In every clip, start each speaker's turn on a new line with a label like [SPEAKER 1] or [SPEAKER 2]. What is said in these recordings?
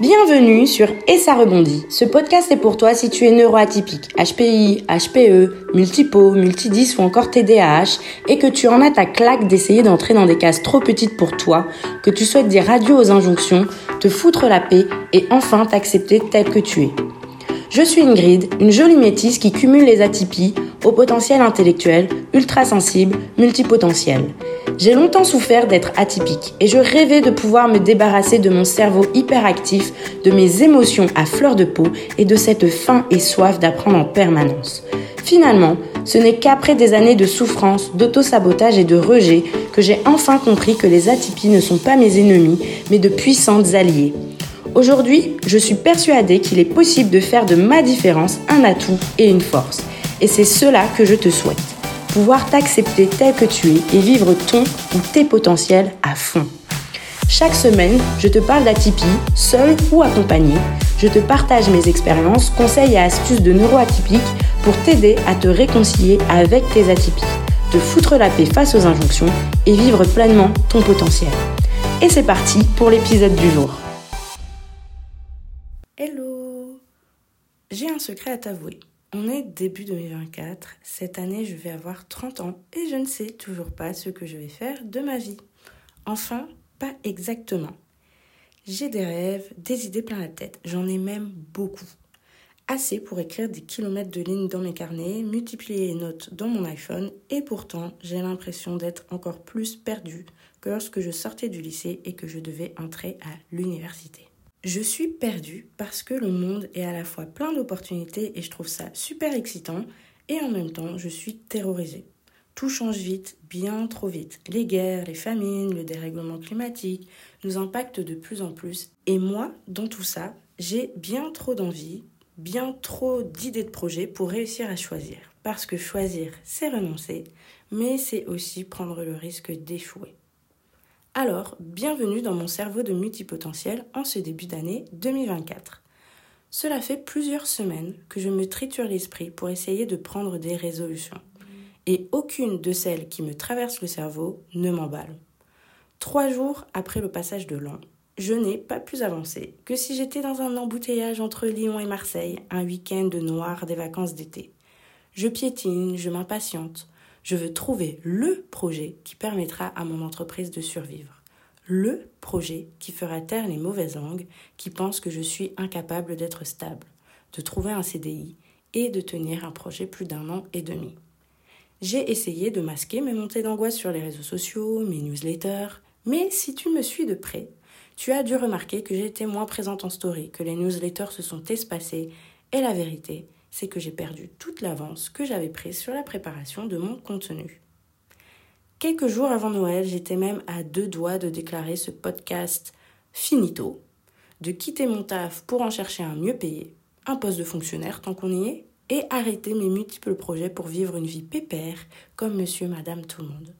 [SPEAKER 1] Bienvenue sur Et ça rebondit. Ce podcast est pour toi si tu es neuroatypique, HPI, HPE, multipo, multidis ou encore TDAH et que tu en as ta claque d'essayer d'entrer dans des cases trop petites pour toi, que tu souhaites dire adieu aux injonctions, te foutre la paix et enfin t'accepter tel que tu es. Je suis Ingrid, une jolie métisse qui cumule les atypies au potentiel intellectuel, ultra sensible, multipotentiel. J'ai longtemps souffert d'être atypique et je rêvais de pouvoir me débarrasser de mon cerveau hyperactif, de mes émotions à fleur de peau et de cette faim et soif d'apprendre en permanence. Finalement, ce n'est qu'après des années de souffrance, d'auto-sabotage et de rejet que j'ai enfin compris que les atypies ne sont pas mes ennemis, mais de puissantes alliées. Aujourd'hui, je suis persuadée qu'il est possible de faire de ma différence un atout et une force. Et c'est cela que je te souhaite pouvoir t'accepter tel que tu es et vivre ton ou tes potentiels à fond. Chaque semaine, je te parle d'atypie, seul ou accompagné. Je te partage mes expériences, conseils et astuces de neuroatypiques pour t'aider à te réconcilier avec tes atypies, te foutre la paix face aux injonctions et vivre pleinement ton potentiel. Et c'est parti pour l'épisode du jour. Hello J'ai un secret à t'avouer. On est début 2024, cette année je vais avoir 30 ans et je ne sais toujours pas ce que je vais faire de ma vie. Enfin, pas exactement. J'ai des rêves, des idées plein la tête, j'en ai même beaucoup. Assez pour écrire des kilomètres de lignes dans mes carnets, multiplier les notes dans mon iPhone et pourtant j'ai l'impression d'être encore plus perdue que lorsque je sortais du lycée et que je devais entrer à l'université. Je suis perdue parce que le monde est à la fois plein d'opportunités et je trouve ça super excitant et en même temps je suis terrorisée. Tout change vite, bien trop vite. Les guerres, les famines, le dérèglement climatique nous impactent de plus en plus. Et moi, dans tout ça, j'ai bien trop d'envie, bien trop d'idées de projets pour réussir à choisir. Parce que choisir, c'est renoncer, mais c'est aussi prendre le risque d'échouer. Alors, bienvenue dans mon cerveau de multipotentiel en ce début d'année 2024. Cela fait plusieurs semaines que je me triture l'esprit pour essayer de prendre des résolutions. Et aucune de celles qui me traversent le cerveau ne m'emballe. Trois jours après le passage de l'an, je n'ai pas plus avancé que si j'étais dans un embouteillage entre Lyon et Marseille, un week-end noir des vacances d'été. Je piétine, je m'impatiente, je veux trouver le projet qui permettra à mon entreprise de survivre. Le projet qui fera taire les mauvaises langues qui pensent que je suis incapable d'être stable, de trouver un CDI et de tenir un projet plus d'un an et demi. J'ai essayé de masquer mes montées d'angoisse sur les réseaux sociaux, mes newsletters, mais si tu me suis de près, tu as dû remarquer que été moins présente en story, que les newsletters se sont espacés, et la vérité, c'est que j'ai perdu toute l'avance que j'avais prise sur la préparation de mon contenu. Quelques jours avant Noël, j'étais même à deux doigts de déclarer ce podcast finito, de quitter mon taf pour en chercher un mieux payé, un poste de fonctionnaire tant qu'on y est, et arrêter mes multiples projets pour vivre une vie pépère comme monsieur, madame, tout le monde.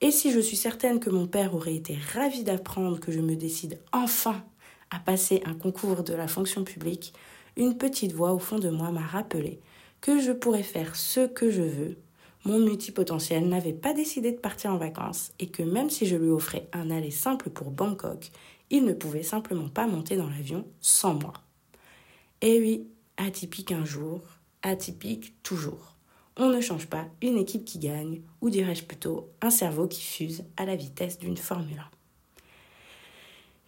[SPEAKER 1] Et si je suis certaine que mon père aurait été ravi d'apprendre que je me décide enfin à passer un concours de la fonction publique, une petite voix au fond de moi m'a rappelé que je pourrais faire ce que je veux. Mon multipotentiel n'avait pas décidé de partir en vacances et que même si je lui offrais un aller simple pour Bangkok, il ne pouvait simplement pas monter dans l'avion sans moi. Et oui, atypique un jour, atypique toujours. On ne change pas une équipe qui gagne, ou dirais-je plutôt un cerveau qui fuse à la vitesse d'une Formule 1.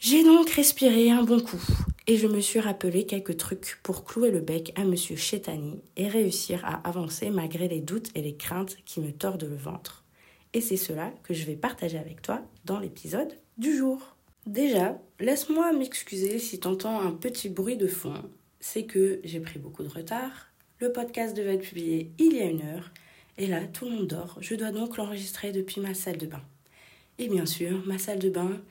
[SPEAKER 1] J'ai donc respiré un bon coup et je me suis rappelé quelques trucs pour clouer le bec à Monsieur Chetani et réussir à avancer malgré les doutes et les craintes qui me tordent le ventre. Et c'est cela que je vais partager avec toi dans l'épisode du jour. Déjà, laisse-moi m'excuser si t'entends un petit bruit de fond. C'est que j'ai pris beaucoup de retard. Le podcast devait être publié il y a une heure. Et là, tout le monde dort. Je dois donc l'enregistrer depuis ma salle de bain. Et bien sûr, ma salle de bain,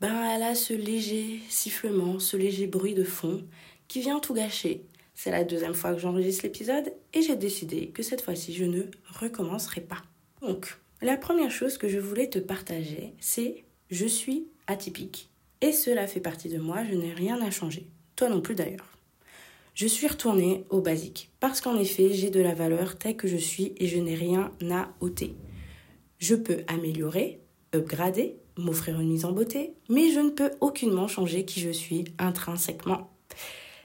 [SPEAKER 1] ben elle a ce léger sifflement, ce léger bruit de fond qui vient tout gâcher. C'est la deuxième fois que j'enregistre l'épisode et j'ai décidé que cette fois-ci je ne recommencerai pas. Donc, la première chose que je voulais te partager, c'est je suis atypique. Et cela fait partie de moi, je n'ai rien à changer. Toi non plus d'ailleurs. Je suis retournée au basique, parce qu'en effet, j'ai de la valeur telle que je suis et je n'ai rien à ôter. Je peux améliorer, upgrader, m'offrir une mise en beauté, mais je ne peux aucunement changer qui je suis intrinsèquement.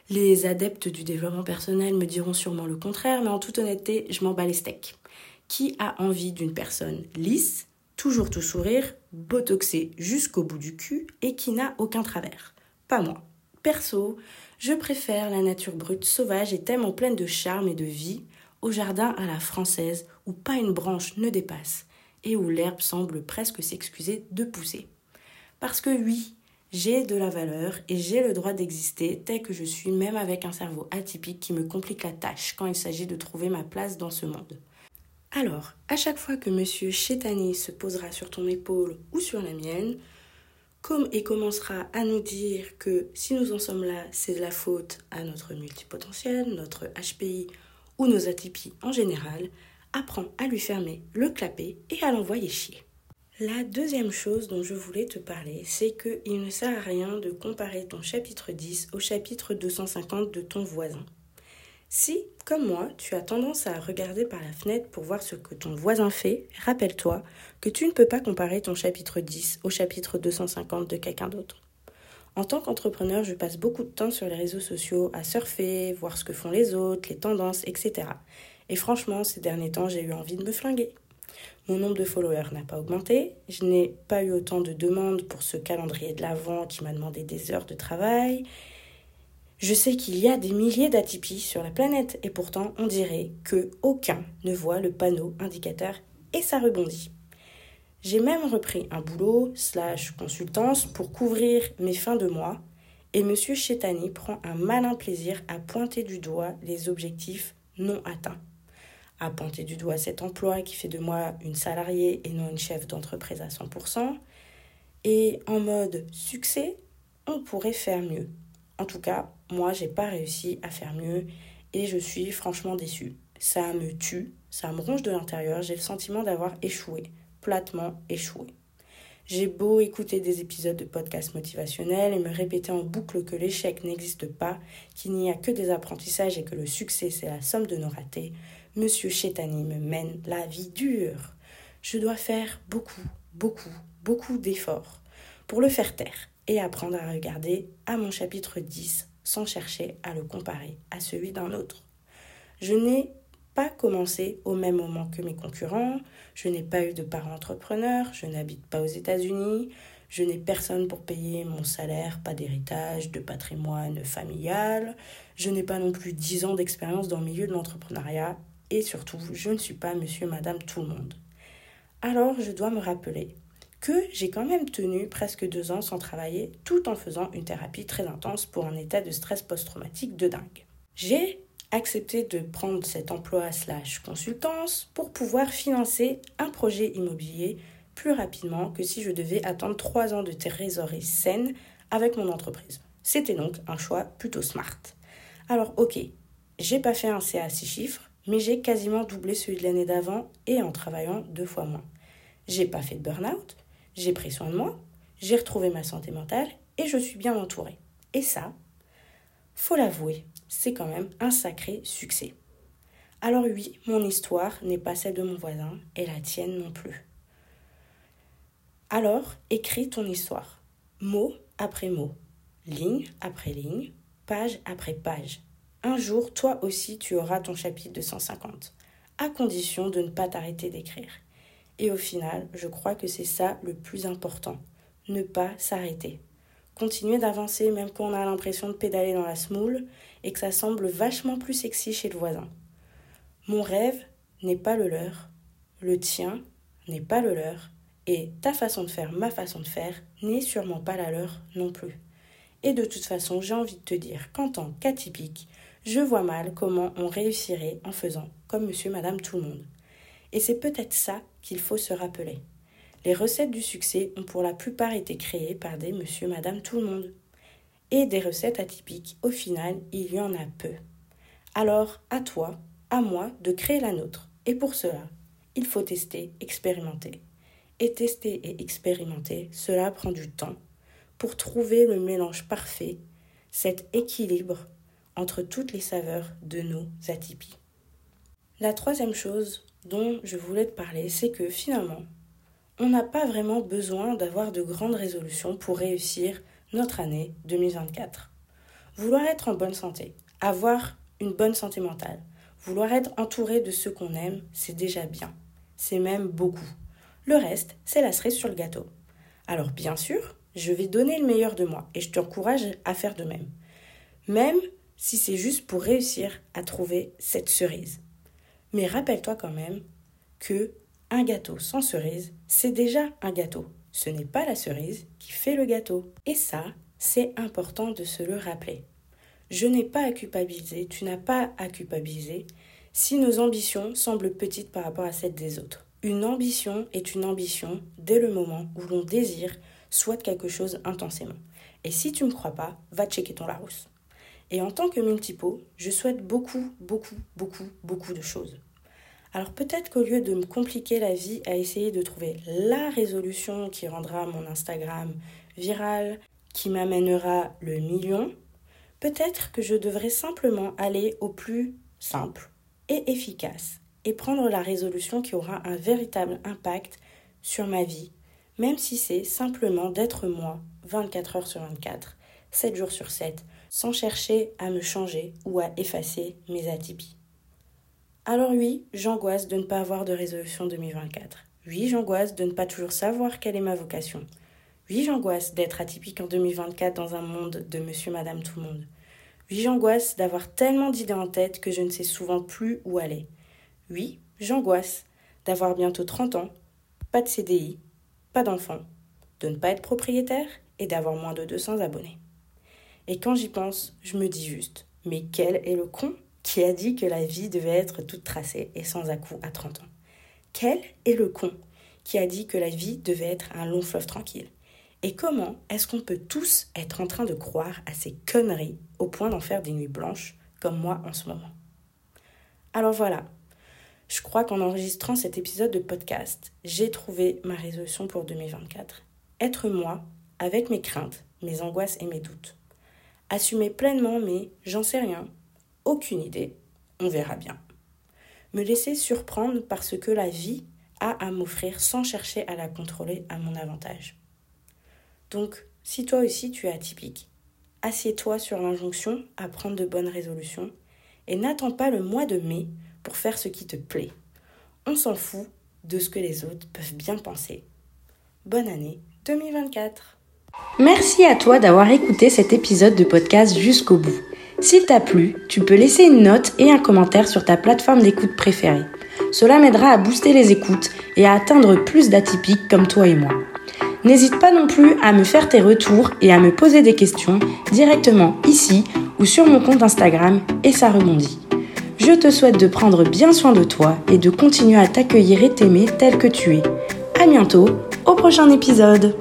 [SPEAKER 1] Les adeptes du développement personnel me diront sûrement le contraire, mais en toute honnêteté, je m'en bats les steaks. Qui a envie d'une personne lisse, toujours tout sourire, botoxée jusqu'au bout du cul et qui n'a aucun travers? Pas moi. Perso, je préfère la nature brute, sauvage et tellement pleine de charme et de vie, au jardin à la française où pas une branche ne dépasse et où l'herbe semble presque s'excuser de pousser. Parce que oui, j'ai de la valeur et j'ai le droit d'exister tel que je suis, même avec un cerveau atypique qui me complique la tâche quand il s'agit de trouver ma place dans ce monde. Alors, à chaque fois que monsieur Chétani se posera sur ton épaule ou sur la mienne, comme et commencera à nous dire que si nous en sommes là, c'est de la faute à notre multipotentiel, notre HPI ou nos atypies en général, apprends à lui fermer le clapet et à l'envoyer chier. La deuxième chose dont je voulais te parler, c'est qu'il ne sert à rien de comparer ton chapitre 10 au chapitre 250 de ton voisin. Si, comme moi, tu as tendance à regarder par la fenêtre pour voir ce que ton voisin fait, rappelle-toi que tu ne peux pas comparer ton chapitre 10 au chapitre 250 de quelqu'un d'autre. En tant qu'entrepreneur, je passe beaucoup de temps sur les réseaux sociaux à surfer, voir ce que font les autres, les tendances, etc. Et franchement, ces derniers temps, j'ai eu envie de me flinguer. Mon nombre de followers n'a pas augmenté, je n'ai pas eu autant de demandes pour ce calendrier de l'Avent qui m'a demandé des heures de travail. Je sais qu'il y a des milliers d'atypies sur la planète et pourtant on dirait que aucun ne voit le panneau indicateur et ça rebondit. J'ai même repris un boulot slash consultance pour couvrir mes fins de mois et M. Chetani prend un malin plaisir à pointer du doigt les objectifs non atteints. À pointer du doigt cet emploi qui fait de moi une salariée et non une chef d'entreprise à 100%. Et en mode succès, on pourrait faire mieux. En tout cas, moi, j'ai pas réussi à faire mieux et je suis franchement déçue. Ça me tue, ça me ronge de l'intérieur, j'ai le sentiment d'avoir échoué platement échoué. J'ai beau écouter des épisodes de podcasts motivationnels et me répéter en boucle que l'échec n'existe pas, qu'il n'y a que des apprentissages et que le succès c'est la somme de nos ratés, Monsieur Chétani me mène la vie dure. Je dois faire beaucoup, beaucoup, beaucoup d'efforts pour le faire taire et apprendre à regarder à mon chapitre 10 sans chercher à le comparer à celui d'un autre. Je n'ai pas commencé au même moment que mes concurrents, je n'ai pas eu de parents entrepreneurs, je n'habite pas aux États-Unis, je n'ai personne pour payer mon salaire, pas d'héritage, de patrimoine familial, je n'ai pas non plus 10 ans d'expérience dans le milieu de l'entrepreneuriat et surtout, je ne suis pas monsieur, madame, tout le monde. Alors, je dois me rappeler que j'ai quand même tenu presque deux ans sans travailler tout en faisant une thérapie très intense pour un état de stress post-traumatique de dingue. J'ai accepté de prendre cet emploi slash consultance pour pouvoir financer un projet immobilier plus rapidement que si je devais attendre trois ans de trésorerie saine avec mon entreprise. C'était donc un choix plutôt smart. Alors ok, j'ai pas fait un CA à six chiffres, mais j'ai quasiment doublé celui de l'année d'avant et en travaillant deux fois moins. J'ai pas fait de burn-out, j'ai pris soin de moi, j'ai retrouvé ma santé mentale et je suis bien entourée. Et ça, faut l'avouer, c'est quand même un sacré succès. Alors oui, mon histoire n'est pas celle de mon voisin et la tienne non plus. Alors, écris ton histoire, mot après mot, ligne après ligne, page après page. Un jour, toi aussi, tu auras ton chapitre de 150, à condition de ne pas t'arrêter d'écrire. Et au final, je crois que c'est ça le plus important, ne pas s'arrêter. Continuer d'avancer même quand on a l'impression de pédaler dans la smoule et que ça semble vachement plus sexy chez le voisin. Mon rêve n'est pas le leur, le tien n'est pas le leur, et ta façon de faire, ma façon de faire, n'est sûrement pas la leur non plus. Et de toute façon, j'ai envie de te dire qu'en tant qu'atypique, je vois mal comment on réussirait en faisant comme monsieur, madame, tout le monde. Et c'est peut-être ça qu'il faut se rappeler. Les recettes du succès ont pour la plupart été créées par des monsieur, madame, tout le monde. Et des recettes atypiques, au final, il y en a peu. Alors, à toi, à moi, de créer la nôtre. Et pour cela, il faut tester, expérimenter. Et tester et expérimenter, cela prend du temps pour trouver le mélange parfait, cet équilibre entre toutes les saveurs de nos atypies. La troisième chose dont je voulais te parler, c'est que finalement, on n'a pas vraiment besoin d'avoir de grandes résolutions pour réussir notre année 2024. Vouloir être en bonne santé, avoir une bonne santé mentale, vouloir être entouré de ceux qu'on aime, c'est déjà bien. C'est même beaucoup. Le reste, c'est la cerise sur le gâteau. Alors bien sûr, je vais donner le meilleur de moi et je t'encourage à faire de même. Même si c'est juste pour réussir à trouver cette cerise. Mais rappelle-toi quand même que un gâteau sans cerise, c'est déjà un gâteau. Ce n'est pas la cerise qui fait le gâteau. Et ça, c'est important de se le rappeler. Je n'ai pas à culpabiliser, tu n'as pas à culpabiliser si nos ambitions semblent petites par rapport à celles des autres. Une ambition est une ambition dès le moment où l'on désire soit quelque chose intensément. Et si tu ne crois pas, va checker ton Larousse. Et en tant que multipo, je souhaite beaucoup, beaucoup, beaucoup, beaucoup de choses. Alors peut-être qu'au lieu de me compliquer la vie à essayer de trouver la résolution qui rendra mon Instagram viral, qui m'amènera le million, peut-être que je devrais simplement aller au plus simple et efficace et prendre la résolution qui aura un véritable impact sur ma vie, même si c'est simplement d'être moi 24 heures sur 24, 7 jours sur 7, sans chercher à me changer ou à effacer mes atypies. Alors oui, j'angoisse de ne pas avoir de résolution 2024. Oui, j'angoisse de ne pas toujours savoir quelle est ma vocation. Oui, j'angoisse d'être atypique en 2024 dans un monde de monsieur, madame, tout le monde. Oui, j'angoisse d'avoir tellement d'idées en tête que je ne sais souvent plus où aller. Oui, j'angoisse d'avoir bientôt 30 ans, pas de CDI, pas d'enfant, de ne pas être propriétaire et d'avoir moins de 200 abonnés. Et quand j'y pense, je me dis juste, mais quel est le con qui a dit que la vie devait être toute tracée et sans à-coups à 30 ans? Quel est le con qui a dit que la vie devait être un long fleuve tranquille? Et comment est-ce qu'on peut tous être en train de croire à ces conneries au point d'en faire des nuits blanches comme moi en ce moment? Alors voilà, je crois qu'en enregistrant cet épisode de podcast, j'ai trouvé ma résolution pour 2024. Être moi avec mes craintes, mes angoisses et mes doutes. Assumer pleinement mes j'en sais rien, aucune idée, on verra bien. Me laisser surprendre par ce que la vie a à m'offrir sans chercher à la contrôler à mon avantage. Donc, si toi aussi tu es atypique, assieds-toi sur l'injonction à prendre de bonnes résolutions et n'attends pas le mois de mai pour faire ce qui te plaît. On s'en fout de ce que les autres peuvent bien penser. Bonne année 2024
[SPEAKER 2] Merci à toi d'avoir écouté cet épisode de podcast jusqu'au bout. S'il t'a plu, tu peux laisser une note et un commentaire sur ta plateforme d'écoute préférée. Cela m'aidera à booster les écoutes et à atteindre plus d'atypiques comme toi et moi. N'hésite pas non plus à me faire tes retours et à me poser des questions directement ici ou sur mon compte Instagram et ça rebondit. Je te souhaite de prendre bien soin de toi et de continuer à t'accueillir et t'aimer tel que tu es. À bientôt au prochain épisode.